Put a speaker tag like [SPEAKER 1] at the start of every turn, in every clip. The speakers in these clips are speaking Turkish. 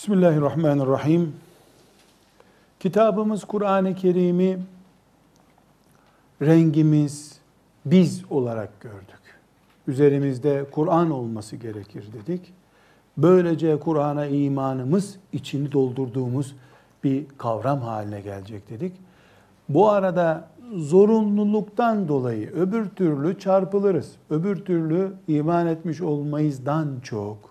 [SPEAKER 1] Bismillahirrahmanirrahim. Kitabımız Kur'an-ı Kerim'i rengimiz biz olarak gördük. Üzerimizde Kur'an olması gerekir dedik. Böylece Kur'an'a imanımız içini doldurduğumuz bir kavram haline gelecek dedik. Bu arada zorunluluktan dolayı öbür türlü çarpılırız. Öbür türlü iman etmiş olmayızdan çok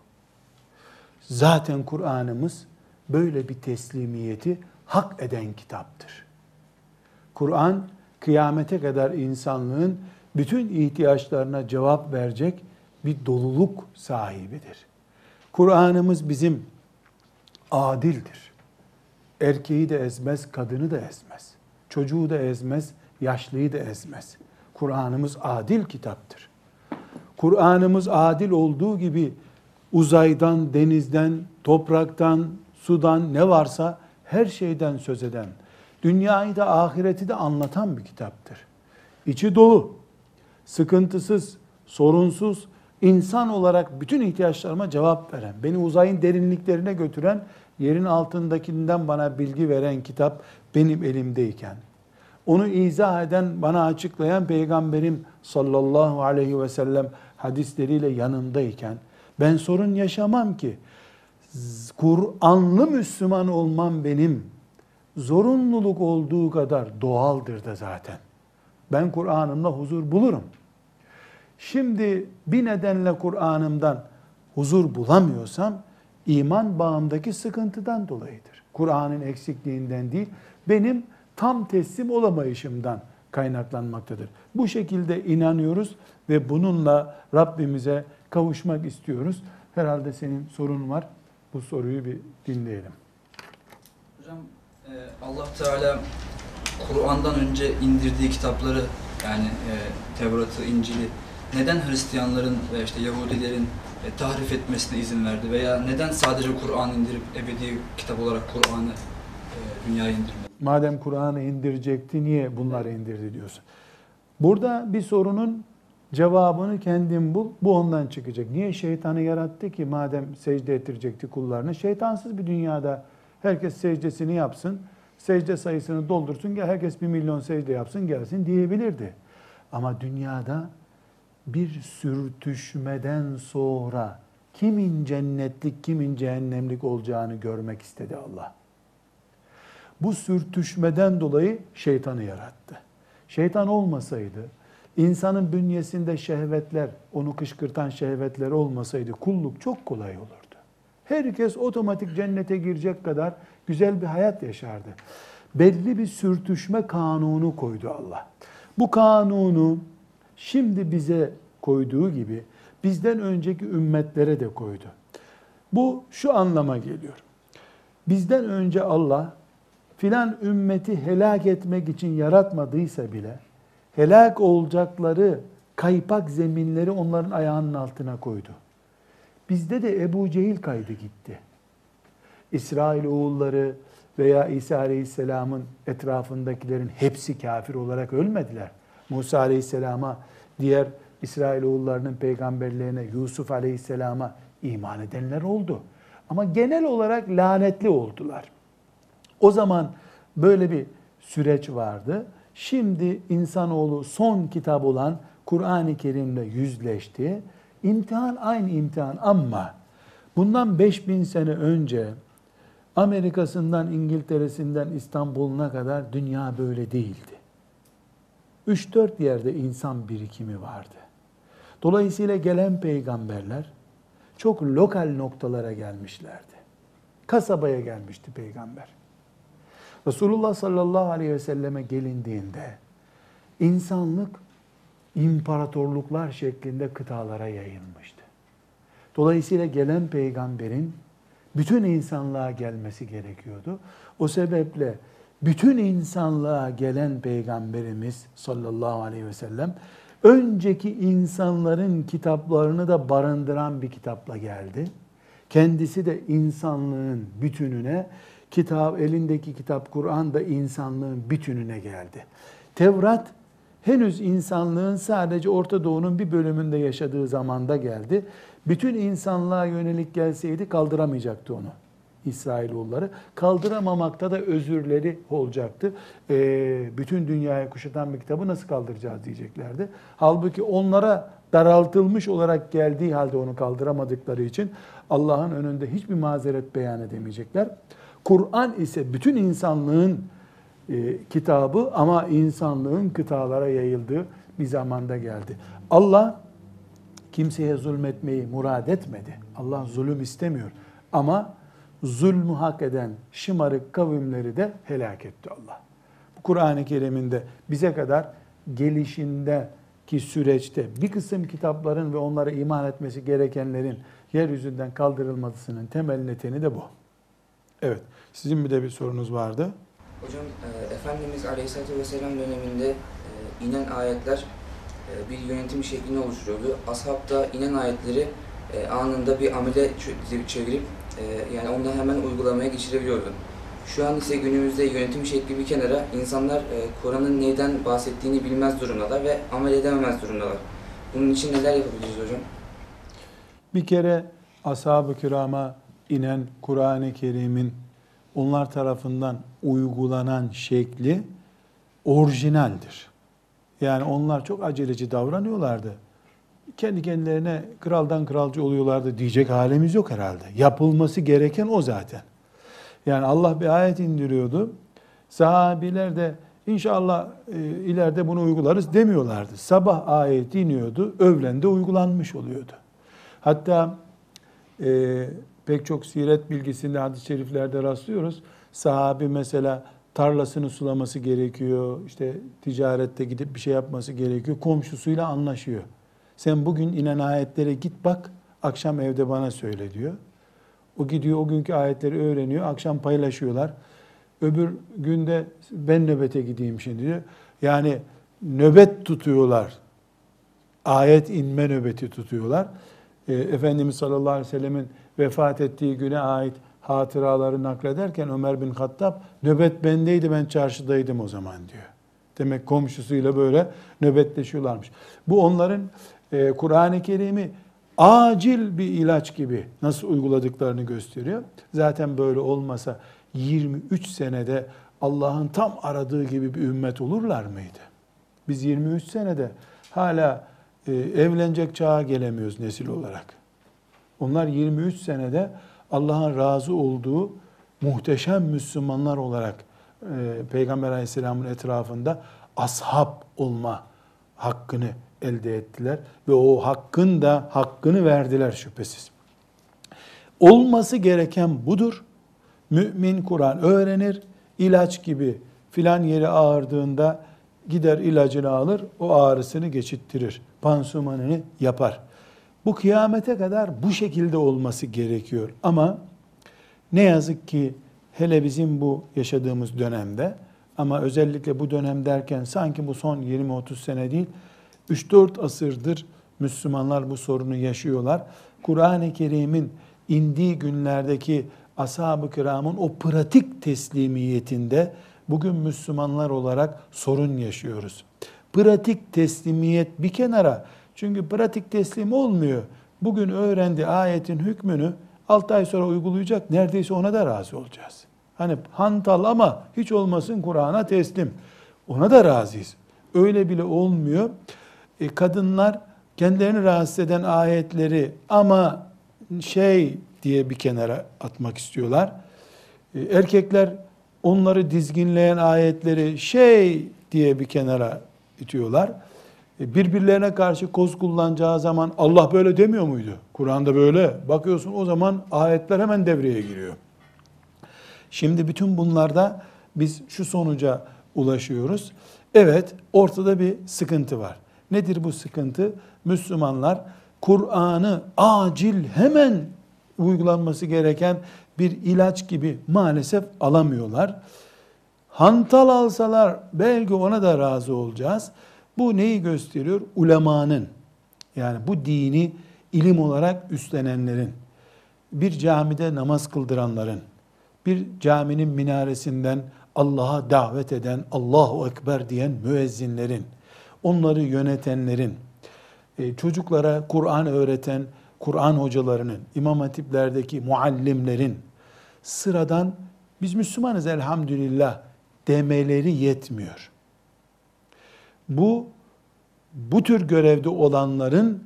[SPEAKER 1] zaten Kur'an'ımız böyle bir teslimiyeti hak eden kitaptır. Kur'an kıyamete kadar insanlığın bütün ihtiyaçlarına cevap verecek bir doluluk sahibidir. Kur'an'ımız bizim adildir. Erkeği de ezmez, kadını da ezmez. Çocuğu da ezmez, yaşlıyı da ezmez. Kur'an'ımız adil kitaptır. Kur'an'ımız adil olduğu gibi uzaydan, denizden, topraktan, sudan ne varsa her şeyden söz eden, dünyayı da ahireti de anlatan bir kitaptır. İçi dolu, sıkıntısız, sorunsuz, insan olarak bütün ihtiyaçlarıma cevap veren, beni uzayın derinliklerine götüren, yerin altındakinden bana bilgi veren kitap benim elimdeyken, onu izah eden, bana açıklayan Peygamberim sallallahu aleyhi ve sellem hadisleriyle yanımdayken, ben sorun yaşamam ki. Kur'anlı Müslüman olmam benim zorunluluk olduğu kadar doğaldır da zaten. Ben Kur'an'ımla huzur bulurum. Şimdi bir nedenle Kur'an'ımdan huzur bulamıyorsam iman bağımdaki sıkıntıdan dolayıdır. Kur'an'ın eksikliğinden değil, benim tam teslim olamayışımdan kaynaklanmaktadır. Bu şekilde inanıyoruz ve bununla Rabbimize kavuşmak istiyoruz. Herhalde senin sorun var. Bu soruyu bir dinleyelim.
[SPEAKER 2] Hocam e, Allah Teala Kur'an'dan önce indirdiği kitapları yani e, Tevrat'ı, İncil'i neden Hristiyanların ve işte Yahudilerin e, tahrif etmesine izin verdi veya neden sadece Kur'an indirip ebedi kitap olarak Kur'an'ı dünyaya indirmedi?
[SPEAKER 1] Madem Kur'an'ı indirecekti niye bunları indirdi diyorsun? Burada bir sorunun Cevabını kendin bul. Bu ondan çıkacak. Niye şeytanı yarattı ki madem secde ettirecekti kullarını? Şeytansız bir dünyada herkes secdesini yapsın. Secde sayısını doldursun. Gel herkes bir milyon secde yapsın gelsin diyebilirdi. Ama dünyada bir sürtüşmeden sonra kimin cennetlik, kimin cehennemlik olacağını görmek istedi Allah. Bu sürtüşmeden dolayı şeytanı yarattı. Şeytan olmasaydı, İnsanın bünyesinde şehvetler, onu kışkırtan şehvetler olmasaydı kulluk çok kolay olurdu. Herkes otomatik cennete girecek kadar güzel bir hayat yaşardı. Belli bir sürtüşme kanunu koydu Allah. Bu kanunu şimdi bize koyduğu gibi bizden önceki ümmetlere de koydu. Bu şu anlama geliyor. Bizden önce Allah filan ümmeti helak etmek için yaratmadıysa bile helak olacakları kaypak zeminleri onların ayağının altına koydu. Bizde de Ebu Cehil kaydı gitti. İsrail oğulları veya İsa Aleyhisselam'ın etrafındakilerin hepsi kafir olarak ölmediler. Musa Aleyhisselam'a, diğer İsrail oğullarının peygamberlerine, Yusuf Aleyhisselam'a iman edenler oldu. Ama genel olarak lanetli oldular. O zaman böyle bir süreç vardı. Şimdi insanoğlu son kitap olan Kur'an-ı Kerim'le yüzleşti. İmtihan aynı imtihan ama bundan 5000 sene önce Amerika'sından İngiltere'sinden İstanbul'una kadar dünya böyle değildi. 3-4 yerde insan birikimi vardı. Dolayısıyla gelen peygamberler çok lokal noktalara gelmişlerdi. Kasabaya gelmişti peygamber. Resulullah sallallahu aleyhi ve selleme gelindiğinde insanlık imparatorluklar şeklinde kıtalara yayılmıştı. Dolayısıyla gelen peygamberin bütün insanlığa gelmesi gerekiyordu. O sebeple bütün insanlığa gelen peygamberimiz sallallahu aleyhi ve sellem önceki insanların kitaplarını da barındıran bir kitapla geldi. Kendisi de insanlığın bütününe kitap, elindeki kitap Kur'an da insanlığın bütününe geldi. Tevrat henüz insanlığın sadece Orta Doğu'nun bir bölümünde yaşadığı zamanda geldi. Bütün insanlığa yönelik gelseydi kaldıramayacaktı onu. İsrailoğulları. Kaldıramamakta da özürleri olacaktı. Ee, bütün dünyayı kuşatan bir kitabı nasıl kaldıracağız diyeceklerdi. Halbuki onlara daraltılmış olarak geldiği halde onu kaldıramadıkları için Allah'ın önünde hiçbir mazeret beyan edemeyecekler. Kur'an ise bütün insanlığın e, kitabı ama insanlığın kıtalara yayıldığı bir zamanda geldi. Allah kimseye zulmetmeyi murad etmedi. Allah zulüm istemiyor. Ama zulmü hak eden şımarık kavimleri de helak etti Allah. Kur'an-ı Kerim'inde bize kadar gelişindeki süreçte bir kısım kitapların ve onlara iman etmesi gerekenlerin yeryüzünden kaldırılmasının temel nedeni de bu. Evet, sizin bir de bir sorunuz vardı.
[SPEAKER 3] Hocam e, Efendimiz Aleyhisselatü Vesselam döneminde e, inen ayetler e, bir yönetim şeklini oluşturuyordu. Ashab da inen ayetleri e, anında bir amele çevirip e, yani ondan hemen uygulamaya geçirebiliyordu. Şu an ise günümüzde yönetim şekli bir kenara insanlar e, Kur'an'ın neyden bahsettiğini bilmez durumdalar ve amel edememez durumdalar. Bunun için neler yapabiliriz hocam?
[SPEAKER 1] Bir kere ashab-ı kirama inen Kur'an-ı Kerim'in onlar tarafından uygulanan şekli orijinaldir. Yani onlar çok aceleci davranıyorlardı. Kendi kendilerine kraldan kralcı oluyorlardı diyecek halimiz yok herhalde. Yapılması gereken o zaten. Yani Allah bir ayet indiriyordu. Sahabiler de inşallah e, ileride bunu uygularız demiyorlardı. Sabah ayet iniyordu, öğlen de uygulanmış oluyordu. Hatta e, pek çok siret bilgisinde, hadis-i şeriflerde rastlıyoruz. Sahabi mesela tarlasını sulaması gerekiyor, işte ticarette gidip bir şey yapması gerekiyor, komşusuyla anlaşıyor. Sen bugün inen ayetlere git bak, akşam evde bana söyle diyor. O gidiyor o günkü ayetleri öğreniyor, akşam paylaşıyorlar. Öbür günde ben nöbete gideyim şimdi diyor. Yani nöbet tutuyorlar. Ayet inme nöbeti tutuyorlar. E, Efendimiz sallallahu aleyhi ve sellemin vefat ettiği güne ait hatıraları naklederken Ömer bin Hattab nöbet bendeydi ben çarşıdaydım o zaman diyor. Demek komşusuyla böyle nöbetleşiyorlarmış. Bu onların e, Kur'an-ı Kerim'i acil bir ilaç gibi nasıl uyguladıklarını gösteriyor. Zaten böyle olmasa 23 senede Allah'ın tam aradığı gibi bir ümmet olurlar mıydı? Biz 23 senede hala e, evlenecek çağa gelemiyoruz nesil olarak. Onlar 23 senede Allah'ın razı olduğu muhteşem Müslümanlar olarak e, Peygamber Aleyhisselam'ın etrafında ashab olma hakkını elde ettiler ve o hakkın da hakkını verdiler şüphesiz. Olması gereken budur. Mümin Kur'an öğrenir, ilaç gibi filan yeri ağrıdığında gider ilacını alır, o ağrısını geçittirir. Pansumanını yapar. Bu kıyamete kadar bu şekilde olması gerekiyor. Ama ne yazık ki hele bizim bu yaşadığımız dönemde ama özellikle bu dönem derken sanki bu son 20-30 sene değil, 3-4 asırdır Müslümanlar bu sorunu yaşıyorlar. Kur'an-ı Kerim'in indiği günlerdeki ashab-ı kiramın o pratik teslimiyetinde bugün Müslümanlar olarak sorun yaşıyoruz. Pratik teslimiyet bir kenara çünkü pratik teslim olmuyor. Bugün öğrendi ayetin hükmünü 6 ay sonra uygulayacak neredeyse ona da razı olacağız. Hani hantal ama hiç olmasın Kur'an'a teslim. Ona da razıyız. Öyle bile olmuyor. E, kadınlar kendilerini rahatsız eden ayetleri ama şey diye bir kenara atmak istiyorlar. E, erkekler onları dizginleyen ayetleri şey diye bir kenara itiyorlar. E, birbirlerine karşı koz kullanacağı zaman Allah böyle demiyor muydu? Kur'an'da böyle. Bakıyorsun o zaman ayetler hemen devreye giriyor. Şimdi bütün bunlarda biz şu sonuca ulaşıyoruz. Evet, ortada bir sıkıntı var. Nedir bu sıkıntı? Müslümanlar Kur'an'ı acil hemen uygulanması gereken bir ilaç gibi maalesef alamıyorlar. Hantal alsalar belki ona da razı olacağız. Bu neyi gösteriyor? Ulemanın yani bu dini ilim olarak üstlenenlerin, bir camide namaz kıldıranların, bir caminin minaresinden Allah'a davet eden, Allahu Ekber diyen müezzinlerin, onları yönetenlerin, e, çocuklara Kur'an öğreten Kur'an hocalarının, imam hatiplerdeki muallimlerin, sıradan biz Müslümanız elhamdülillah demeleri yetmiyor. Bu bu tür görevde olanların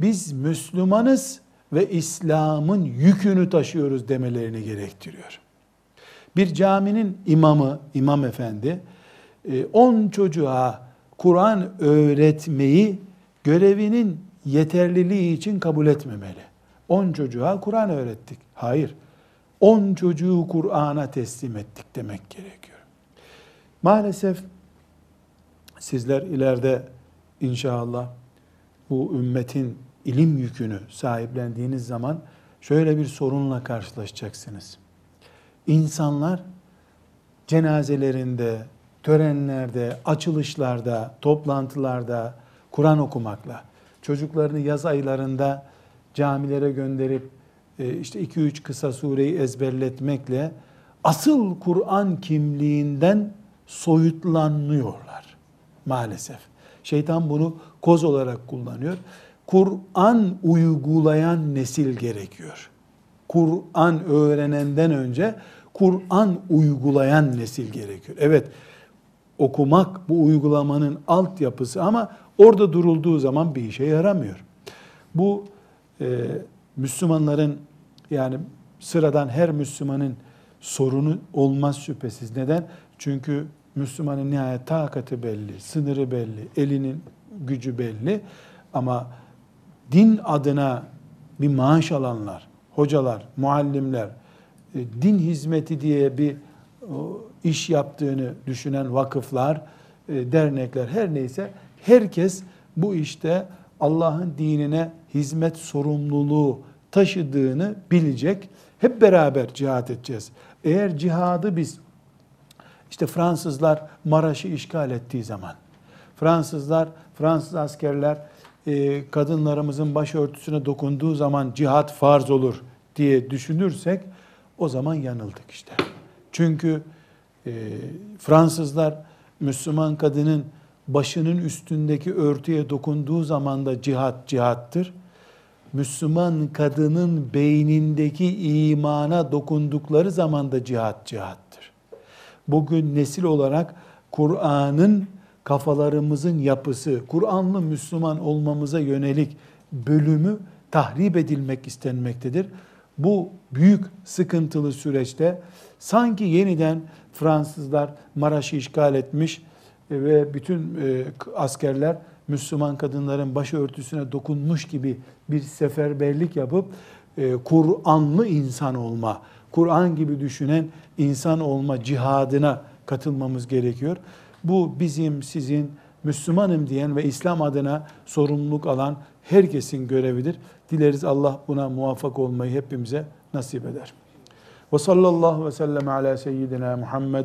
[SPEAKER 1] biz Müslümanız ve İslam'ın yükünü taşıyoruz demelerini gerektiriyor. Bir caminin imamı, imam efendi 10 çocuğa Kur'an öğretmeyi görevinin yeterliliği için kabul etmemeli. 10 çocuğa Kur'an öğrettik. Hayır. 10 çocuğu Kur'an'a teslim ettik demek gerekiyor. Maalesef sizler ileride inşallah bu ümmetin ilim yükünü sahiplendiğiniz zaman şöyle bir sorunla karşılaşacaksınız. İnsanlar cenazelerinde, törenlerde, açılışlarda, toplantılarda Kur'an okumakla, çocuklarını yaz aylarında camilere gönderip e, işte 2-3 kısa sureyi ezberletmekle asıl Kur'an kimliğinden soyutlanıyorlar maalesef. Şeytan bunu koz olarak kullanıyor. Kur'an uygulayan nesil gerekiyor. Kur'an öğrenenden önce Kur'an uygulayan nesil gerekiyor. Evet okumak bu uygulamanın altyapısı ama orada durulduğu zaman bir işe yaramıyor. Bu e, Müslümanların yani sıradan her Müslümanın sorunu olmaz şüphesiz. Neden? Çünkü Müslümanın nihayet takati belli, sınırı belli, elinin gücü belli. Ama din adına bir maaş alanlar, hocalar, muallimler, e, din hizmeti diye bir iş yaptığını düşünen vakıflar, e, dernekler her neyse herkes bu işte Allah'ın dinine hizmet sorumluluğu taşıdığını bilecek. Hep beraber cihat edeceğiz. Eğer cihadı biz işte Fransızlar Maraş'ı işgal ettiği zaman, Fransızlar, Fransız askerler e, kadınlarımızın başörtüsüne dokunduğu zaman cihat farz olur diye düşünürsek o zaman yanıldık işte. Çünkü e, Fransızlar Müslüman kadının başının üstündeki örtüye dokunduğu zaman da cihat cihattır. Müslüman kadının beynindeki imana dokundukları zaman da cihat cihattır. Bugün nesil olarak Kur'an'ın kafalarımızın yapısı, Kur'anlı Müslüman olmamıza yönelik bölümü tahrip edilmek istenmektedir. Bu büyük sıkıntılı süreçte sanki yeniden Fransızlar Maraş'ı işgal etmiş ve bütün e, askerler Müslüman kadınların başörtüsüne dokunmuş gibi bir seferberlik yapıp e, Kur'anlı insan olma, Kur'an gibi düşünen insan olma cihadına katılmamız gerekiyor. Bu bizim, sizin, Müslümanım diyen ve İslam adına sorumluluk alan herkesin görevidir. Dileriz Allah buna muvaffak olmayı hepimize nasip eder. Ve sallallahu ve sellem ala seyyidina Muhammed